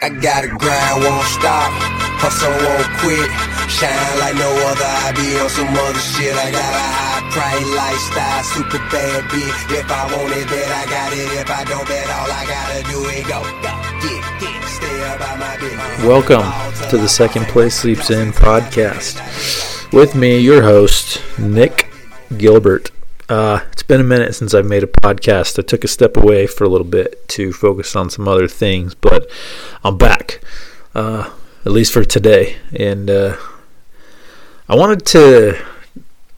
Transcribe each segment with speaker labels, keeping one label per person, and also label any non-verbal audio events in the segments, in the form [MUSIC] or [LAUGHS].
Speaker 1: I gotta grind, won't stop. Hustle, won't quit. Shine like no other. I be on some other shit. I got a high price lifestyle, super bad bitch. If I want it, bet I got it. If I don't, bet all I gotta do is go, get, get, stay about my business.
Speaker 2: Welcome to the Second Place Sleeps In podcast. With me, your host, Nick Gilbert. Uh, it's been a minute since I've made a podcast. I took a step away for a little bit to focus on some other things, but I'm back, uh, at least for today. And uh, I wanted to.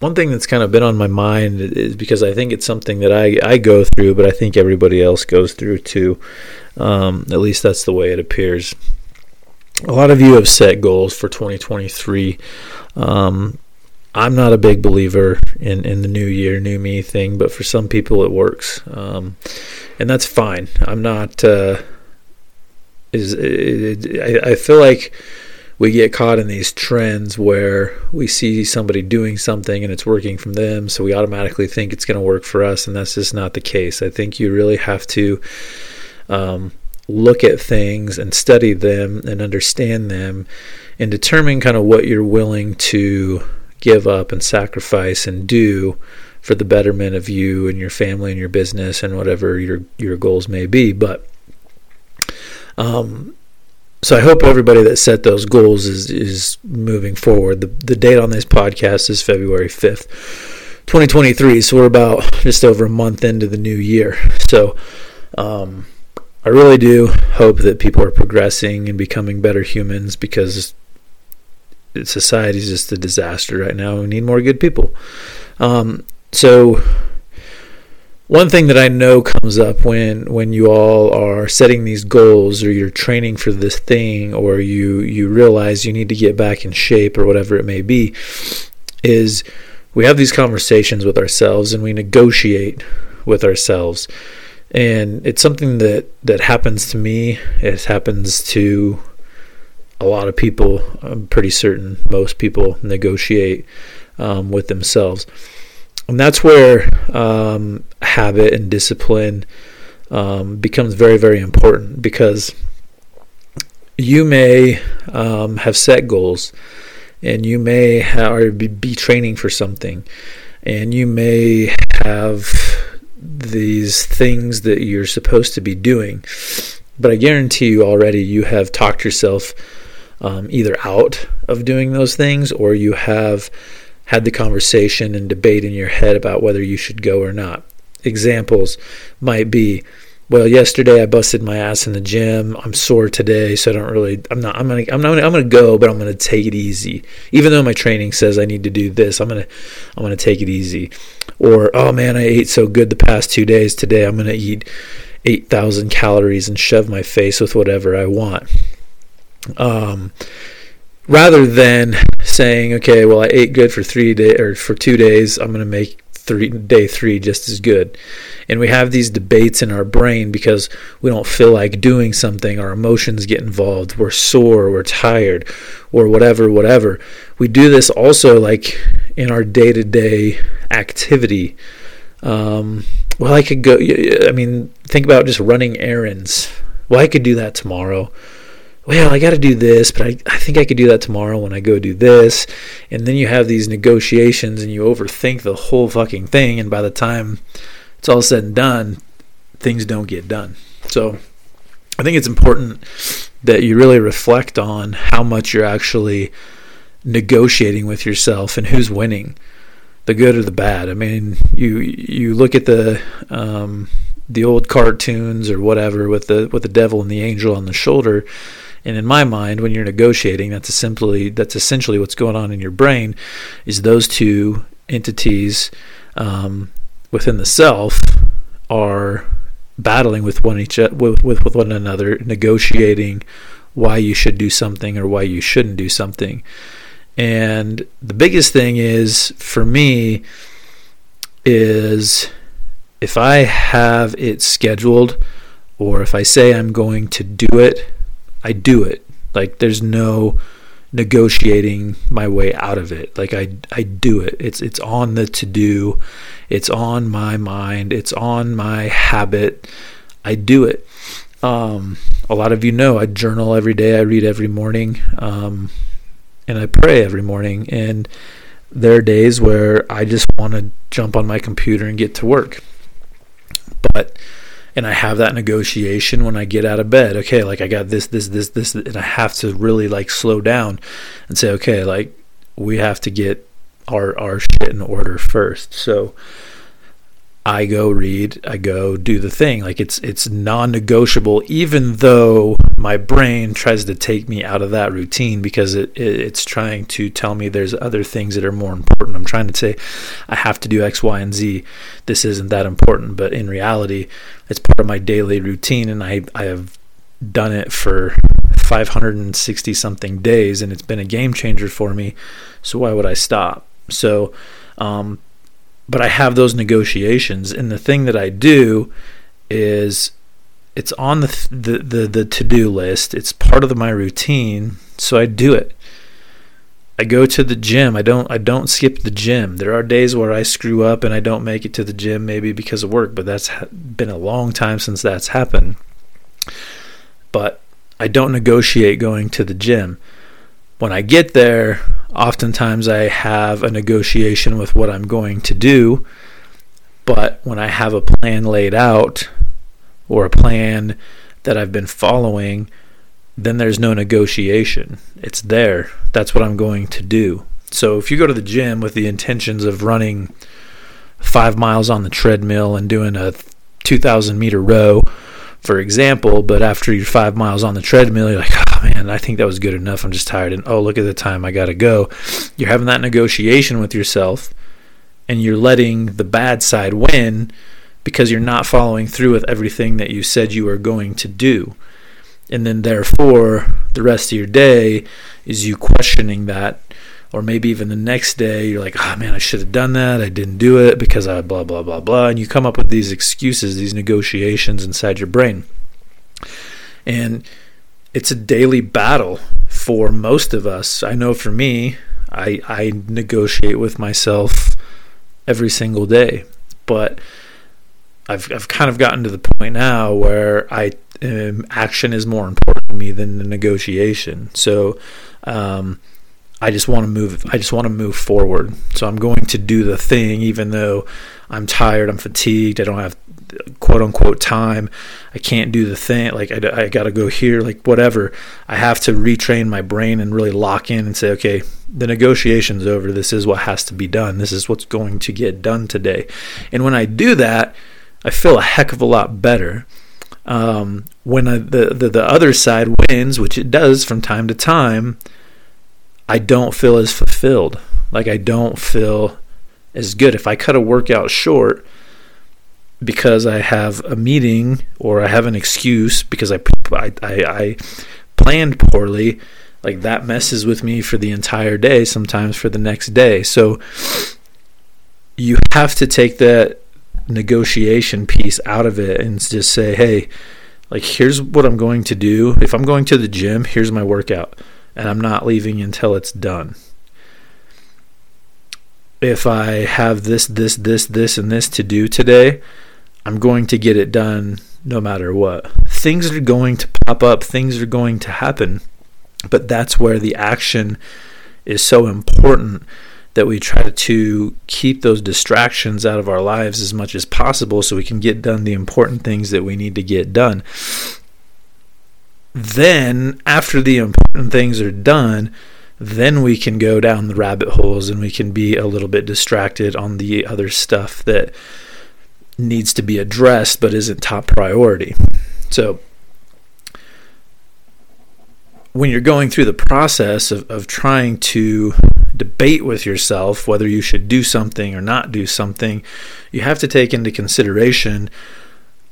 Speaker 2: One thing that's kind of been on my mind is because I think it's something that I, I go through, but I think everybody else goes through too. Um, at least that's the way it appears. A lot of you have set goals for 2023. Um, I'm not a big believer in, in the new year, new me thing, but for some people it works, um, and that's fine. I'm not. Uh, is it, it, I, I feel like we get caught in these trends where we see somebody doing something and it's working from them, so we automatically think it's going to work for us, and that's just not the case. I think you really have to um, look at things and study them and understand them, and determine kind of what you're willing to give up and sacrifice and do for the betterment of you and your family and your business and whatever your your goals may be. But um, so I hope everybody that set those goals is is moving forward. The the date on this podcast is February fifth. 2023 so we're about just over a month into the new year so um, i really do hope that people are progressing and becoming better humans because society's just a disaster right now. We need more good people. Um, so one thing that I know comes up when when you all are setting these goals or you're training for this thing or you you realize you need to get back in shape or whatever it may be is we have these conversations with ourselves and we negotiate with ourselves and it's something that that happens to me it happens to a lot of people, I'm pretty certain most people negotiate um, with themselves. And that's where um, habit and discipline um, becomes very, very important because you may um, have set goals and you may have, be training for something and you may have these things that you're supposed to be doing. But I guarantee you already you have talked yourself um, either out of doing those things or you have had the conversation and debate in your head about whether you should go or not. Examples might be, well, yesterday I busted my ass in the gym. I'm sore today, so I don't really. I'm not. I'm gonna. I'm not. I'm gonna go, but I'm gonna take it easy. Even though my training says I need to do this, I'm gonna. I'm gonna take it easy. Or oh man, I ate so good the past two days. Today I'm gonna eat eight thousand calories and shove my face with whatever I want um, rather than saying, okay, well, I ate good for three days or for two days, I'm going to make three day three just as good. And we have these debates in our brain because we don't feel like doing something. Our emotions get involved. We're sore. We're tired, or whatever, whatever. We do this also like in our day to day activity. Um, well, I could go. I mean, think about just running errands. Well, I could do that tomorrow well, I got to do this, but I, I think I could do that tomorrow when I go do this. And then you have these negotiations and you overthink the whole fucking thing. And by the time it's all said and done, things don't get done. So I think it's important that you really reflect on how much you're actually negotiating with yourself and who's winning, the good or the bad. I mean, you you look at the um, the old cartoons or whatever with the with the devil and the angel on the shoulder and in my mind, when you're negotiating, that's simply that's essentially what's going on in your brain, is those two entities um, within the self are battling with one each with, with with one another, negotiating why you should do something or why you shouldn't do something. And the biggest thing is for me is if I have it scheduled or if I say I'm going to do it I do it. Like there's no negotiating my way out of it. Like I I do it. It's it's on the to do. It's on my mind. It's on my habit. I do it. Um, a lot of you know I journal every day. I read every morning, um, and I pray every morning. And there are days where I just want to jump on my computer and get to work. But and I have that negotiation when I get out of bed. Okay, like I got this, this, this, this, and I have to really like slow down and say, okay, like we have to get our our shit in order first. So I go read, I go do the thing. Like it's it's non-negotiable, even though my brain tries to take me out of that routine because it, it, it's trying to tell me there's other things that are more important. I'm trying to say I have to do X, Y, and Z. This isn't that important, but in reality, it's part of my daily routine, and I I have done it for 560 something days, and it's been a game changer for me. So why would I stop? So. Um, but I have those negotiations, and the thing that I do is it's on the the the, the to do list. It's part of the, my routine, so I do it. I go to the gym. I don't I don't skip the gym. There are days where I screw up and I don't make it to the gym maybe because of work, but that's been a long time since that's happened. But I don't negotiate going to the gym. When I get there, oftentimes I have a negotiation with what I'm going to do, but when I have a plan laid out or a plan that I've been following, then there's no negotiation. It's there. That's what I'm going to do. So if you go to the gym with the intentions of running five miles on the treadmill and doing a 2,000 meter row, for example, but after you're five miles on the treadmill, you're like, oh man, I think that was good enough. I'm just tired. And oh, look at the time, I got to go. You're having that negotiation with yourself and you're letting the bad side win because you're not following through with everything that you said you were going to do. And then, therefore, the rest of your day is you questioning that or maybe even the next day you're like, oh man, I should have done that. I didn't do it because I blah, blah, blah, blah. And you come up with these excuses, these negotiations inside your brain. And it's a daily battle for most of us. I know for me, I, I negotiate with myself every single day. But I've, I've kind of gotten to the point now where I um, action is more important to me than the negotiation. So, um, I just want to move. I just want to move forward. So I'm going to do the thing, even though I'm tired, I'm fatigued, I don't have quote unquote time. I can't do the thing. Like I, I got to go here. Like whatever. I have to retrain my brain and really lock in and say, okay, the negotiation's over. This is what has to be done. This is what's going to get done today. And when I do that, I feel a heck of a lot better. Um, when I, the, the the other side wins, which it does from time to time I don't feel as fulfilled. Like I don't feel as good. If I cut a workout short because I have a meeting or I have an excuse because I, I, I, I planned poorly, like that messes with me for the entire day, sometimes for the next day. So you have to take that negotiation piece out of it and just say, hey, like, here's what I'm going to do. If I'm going to the gym, here's my workout and I'm not leaving until it's done. If I have this, this, this, this, and this to do today, I'm going to get it done no matter what. Things are going to pop up, things are going to happen, but that's where the action is so important that we try to keep those distractions out of our lives as much as possible so we can get done the important things that we need to get done then after the important things are done then we can go down the rabbit holes and we can be a little bit distracted on the other stuff that needs to be addressed but isn't top priority. So when you're going through the process of, of trying to debate with yourself whether you should do something or not do something, you have to take into consideration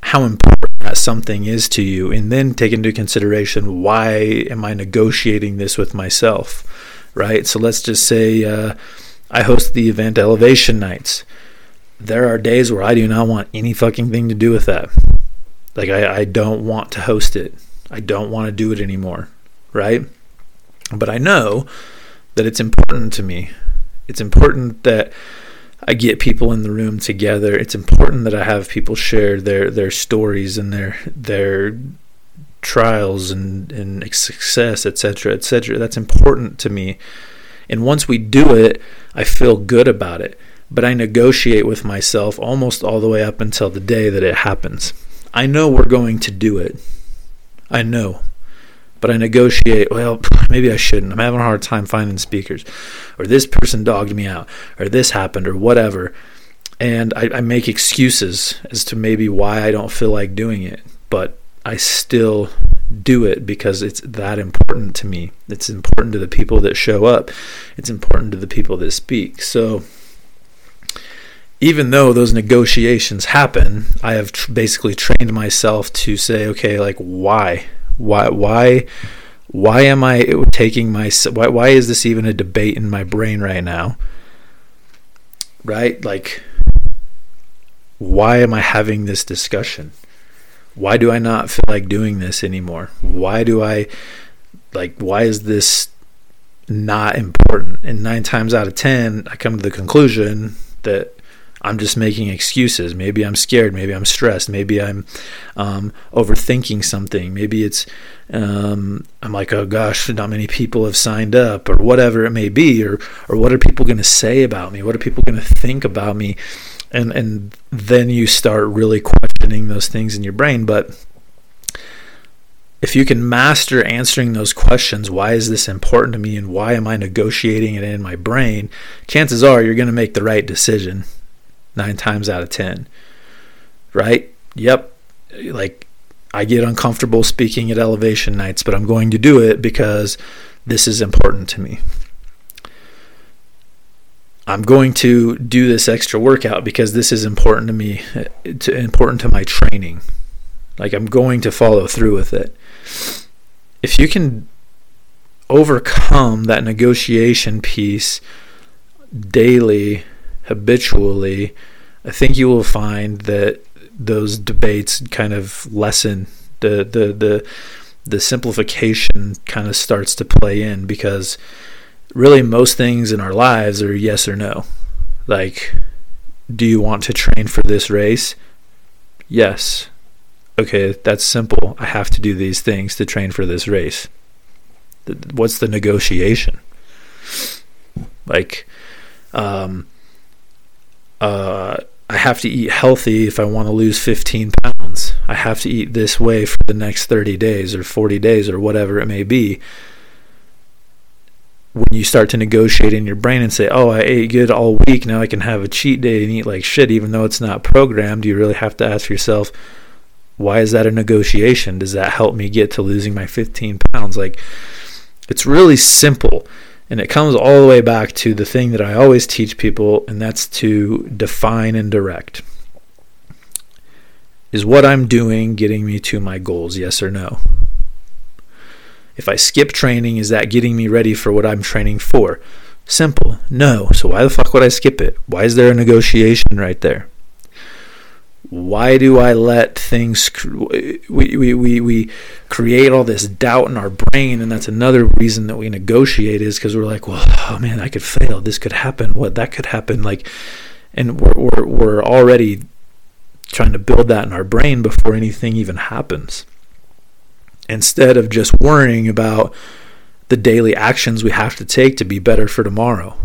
Speaker 2: how important something is to you and then take into consideration why am I negotiating this with myself, right? So let's just say uh, I host the event Elevation Nights. There are days where I do not want any fucking thing to do with that. Like, I, I don't want to host it. I don't want to do it anymore, right? But I know that it's important to me. It's important that I get people in the room together. It's important that I have people share their their stories and their their trials and, and success, etc., etc. That's important to me. And once we do it, I feel good about it. But I negotiate with myself almost all the way up until the day that it happens. I know we're going to do it. I know. But I negotiate, well, [SIGHS] maybe I shouldn't. I'm having a hard time finding speakers. Or this person dogged me out. Or this happened. Or whatever. And I, I make excuses as to maybe why I don't feel like doing it. But I still do it because it's that important to me. It's important to the people that show up. It's important to the people that speak. So even though those negotiations happen, I have tr- basically trained myself to say, okay, like why, why, why, why am I taking my, why, why is this even a debate in my brain right now? Right? Like, why am I having this discussion? Why do I not feel like doing this anymore? Why do I, like, why is this not important? And nine times out of ten, I come to the conclusion that I'm just making excuses. Maybe I'm scared. Maybe I'm stressed. Maybe I'm um, overthinking something. Maybe it's um, I'm like, oh gosh, not many people have signed up, or whatever it may be, or or what are people going to say about me? What are people going to think about me? And and then you start really questioning those things in your brain. But if you can master answering those questions, why is this important to me, and why am I negotiating it in my brain? Chances are you're going to make the right decision nine times out of ten. Right? Yep. Like I get uncomfortable speaking at elevation nights, but I'm going to do it because this is important to me. I'm going to do this extra workout because this is important to me, to, important to my training. Like I'm going to follow through with it. If you can overcome that negotiation piece daily habitually, I think you will find that those debates kind of lessen the the the the simplification kind of starts to play in because really most things in our lives are yes or no. Like do you want to train for this race? Yes. Okay, that's simple. I have to do these things to train for this race. What's the negotiation? Like um uh, I have to eat healthy if I want to lose 15 pounds. I have to eat this way for the next 30 days or 40 days or whatever it may be. When you start to negotiate in your brain and say, Oh, I ate good all week, now I can have a cheat day and eat like shit, even though it's not programmed, you really have to ask yourself, Why is that a negotiation? Does that help me get to losing my 15 pounds? Like, it's really simple. And it comes all the way back to the thing that I always teach people, and that's to define and direct. Is what I'm doing getting me to my goals, yes or no? If I skip training, is that getting me ready for what I'm training for? Simple, no. So why the fuck would I skip it? Why is there a negotiation right there? Why do I let things we, we, we, we create all this doubt in our brain and that's another reason that we negotiate is because we're like well oh man I could fail. This could happen. What that could happen. Like and we're, we're, we're already trying to build that in our brain before anything even happens. Instead of just worrying about the daily actions we have to take to be better for tomorrow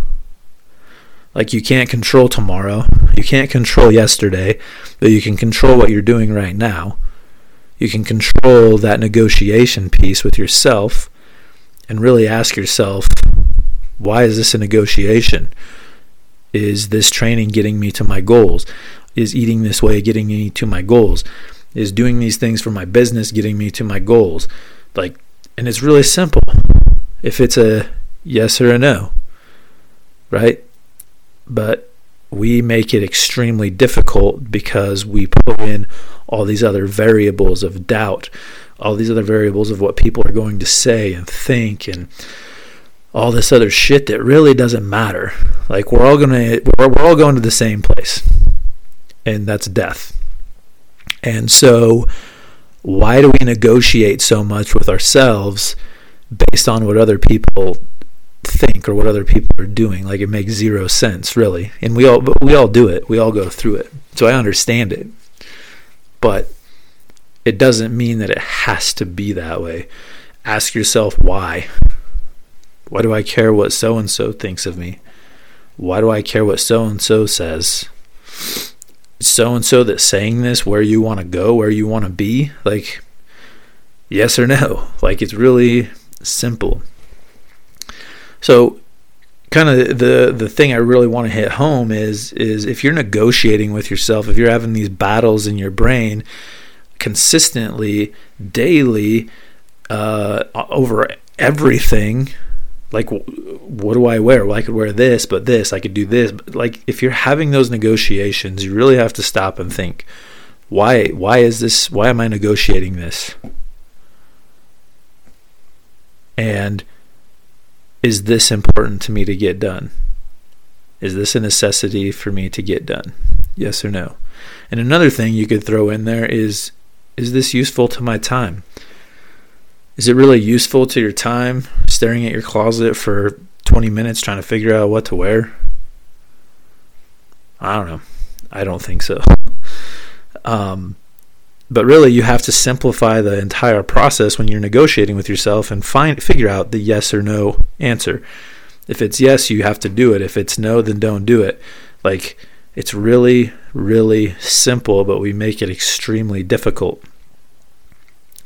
Speaker 2: like you can't control tomorrow, you can't control yesterday, but you can control what you're doing right now. You can control that negotiation piece with yourself and really ask yourself, why is this a negotiation? Is this training getting me to my goals? Is eating this way getting me to my goals? Is doing these things for my business getting me to my goals? Like, and it's really simple. If it's a yes or a no, right? But we make it extremely difficult because we put in all these other variables of doubt, all these other variables of what people are going to say and think and all this other shit that really doesn't matter. Like we're all going to we're, we're all going to the same place. And that's death. And so why do we negotiate so much with ourselves based on what other people think or what other people are doing. Like it makes zero sense, really. And we all we all do it. We all go through it. So I understand it. But it doesn't mean that it has to be that way. Ask yourself why. Why do I care what so and so thinks of me? Why do I care what so and so says? So and so that's saying this, where you want to go, where you want to be? Like, yes or no? Like, it's really simple. So, kind of the the thing I really want to hit home is is if you're negotiating with yourself, if you're having these battles in your brain consistently, daily, uh, over everything, like what do I wear? Well, I could wear this, but this, I could do this. Like if you're having those negotiations, you really have to stop and think, why why is this why am I negotiating this? And is this important to me to get done? Is this a necessity for me to get done? Yes or no? And another thing you could throw in there is is this useful to my time? Is it really useful to your time staring at your closet for 20 minutes trying to figure out what to wear? I don't know. I don't think so. [LAUGHS] Um, but really, you have to simplify the entire process when you're negotiating with yourself and find figure out the yes or no answer. If it's yes, you have to do it. If it's no, then don't do it. Like it's really, really simple, but we make it extremely difficult.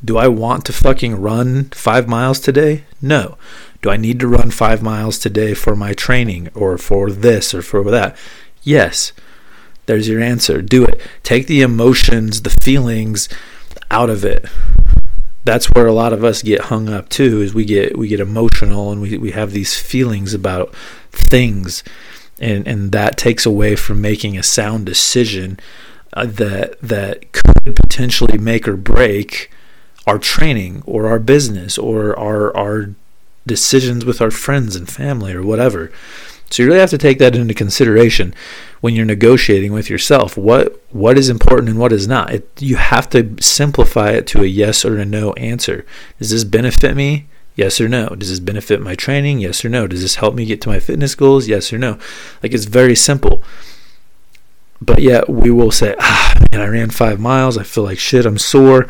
Speaker 2: Do I want to fucking run five miles today? No. Do I need to run five miles today for my training or for this or for that? Yes. There's your answer. Do it. Take the emotions, the feelings out of it. That's where a lot of us get hung up too, is we get we get emotional and we, we have these feelings about things and and that takes away from making a sound decision uh, that that could potentially make or break our training or our business or our our decisions with our friends and family or whatever. So you really have to take that into consideration when you're negotiating with yourself. What what is important and what is not. It, you have to simplify it to a yes or a no answer. Does this benefit me? Yes or no. Does this benefit my training? Yes or no. Does this help me get to my fitness goals? Yes or no. Like it's very simple. But yet we will say, ah, man, I ran five miles. I feel like shit. I'm sore.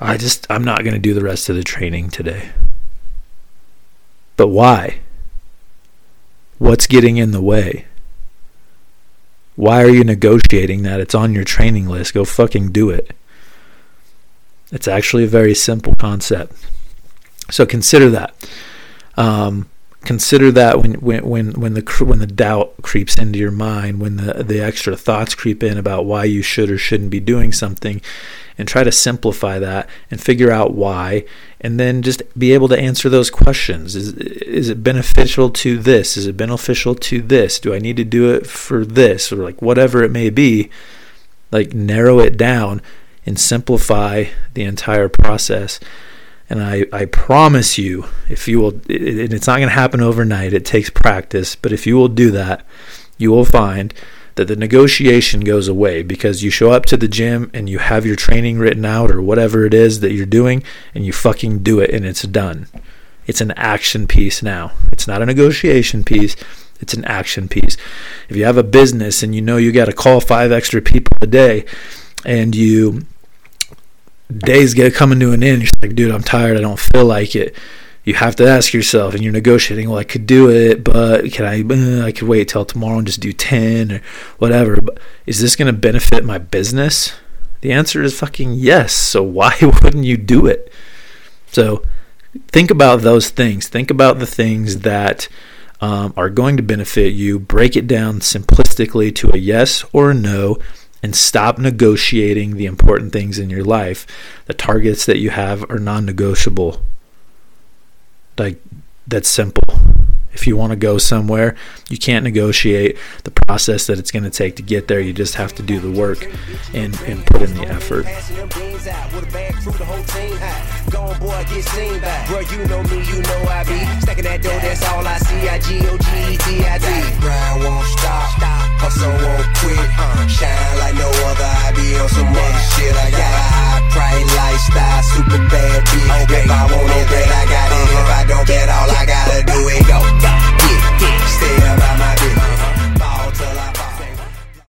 Speaker 2: I just I'm not going to do the rest of the training today. But why? What's getting in the way? Why are you negotiating that? It's on your training list. Go fucking do it. It's actually a very simple concept. So consider that. Um, consider that when when when when the when the doubt creeps into your mind, when the the extra thoughts creep in about why you should or shouldn't be doing something, and try to simplify that and figure out why and then just be able to answer those questions. Is is it beneficial to this? Is it beneficial to this? Do i need to do it for this? Or like whatever it may be like narrow it down and simplify the entire process. And I, I promise you if you will and it's not going to happen overnight it takes practice but if you will do that you will find that the negotiation goes away because you show up to the gym and you have your training written out or whatever it is that you're doing and you fucking do it and it's done. It's an action piece now. It's not a negotiation piece. It's an action piece. If you have a business and you know you got to call five extra people a day and you days get coming to an end, you're like, dude, I'm tired. I don't feel like it you have to ask yourself, and you're negotiating. Well, I could do it, but can I? Uh, I could wait till tomorrow and just do ten or whatever. But is this going to benefit my business? The answer is fucking yes. So why [LAUGHS] wouldn't you do it? So think about those things. Think about the things that um, are going to benefit you. Break it down simplistically to a yes or a no and stop negotiating the important things in your life. The targets that you have are non negotiable like that's simple. If you want to go somewhere, you can't negotiate the process that it's going to take to get there. You just have to do the work and, and put in the effort. Grind won't stop, hustle won't quit. Shine like no other, I be on some other shit. I got a high price lifestyle, super bad bitch. If I want it, then I got it. If I don't get all I gotta do it. go. Stay up by my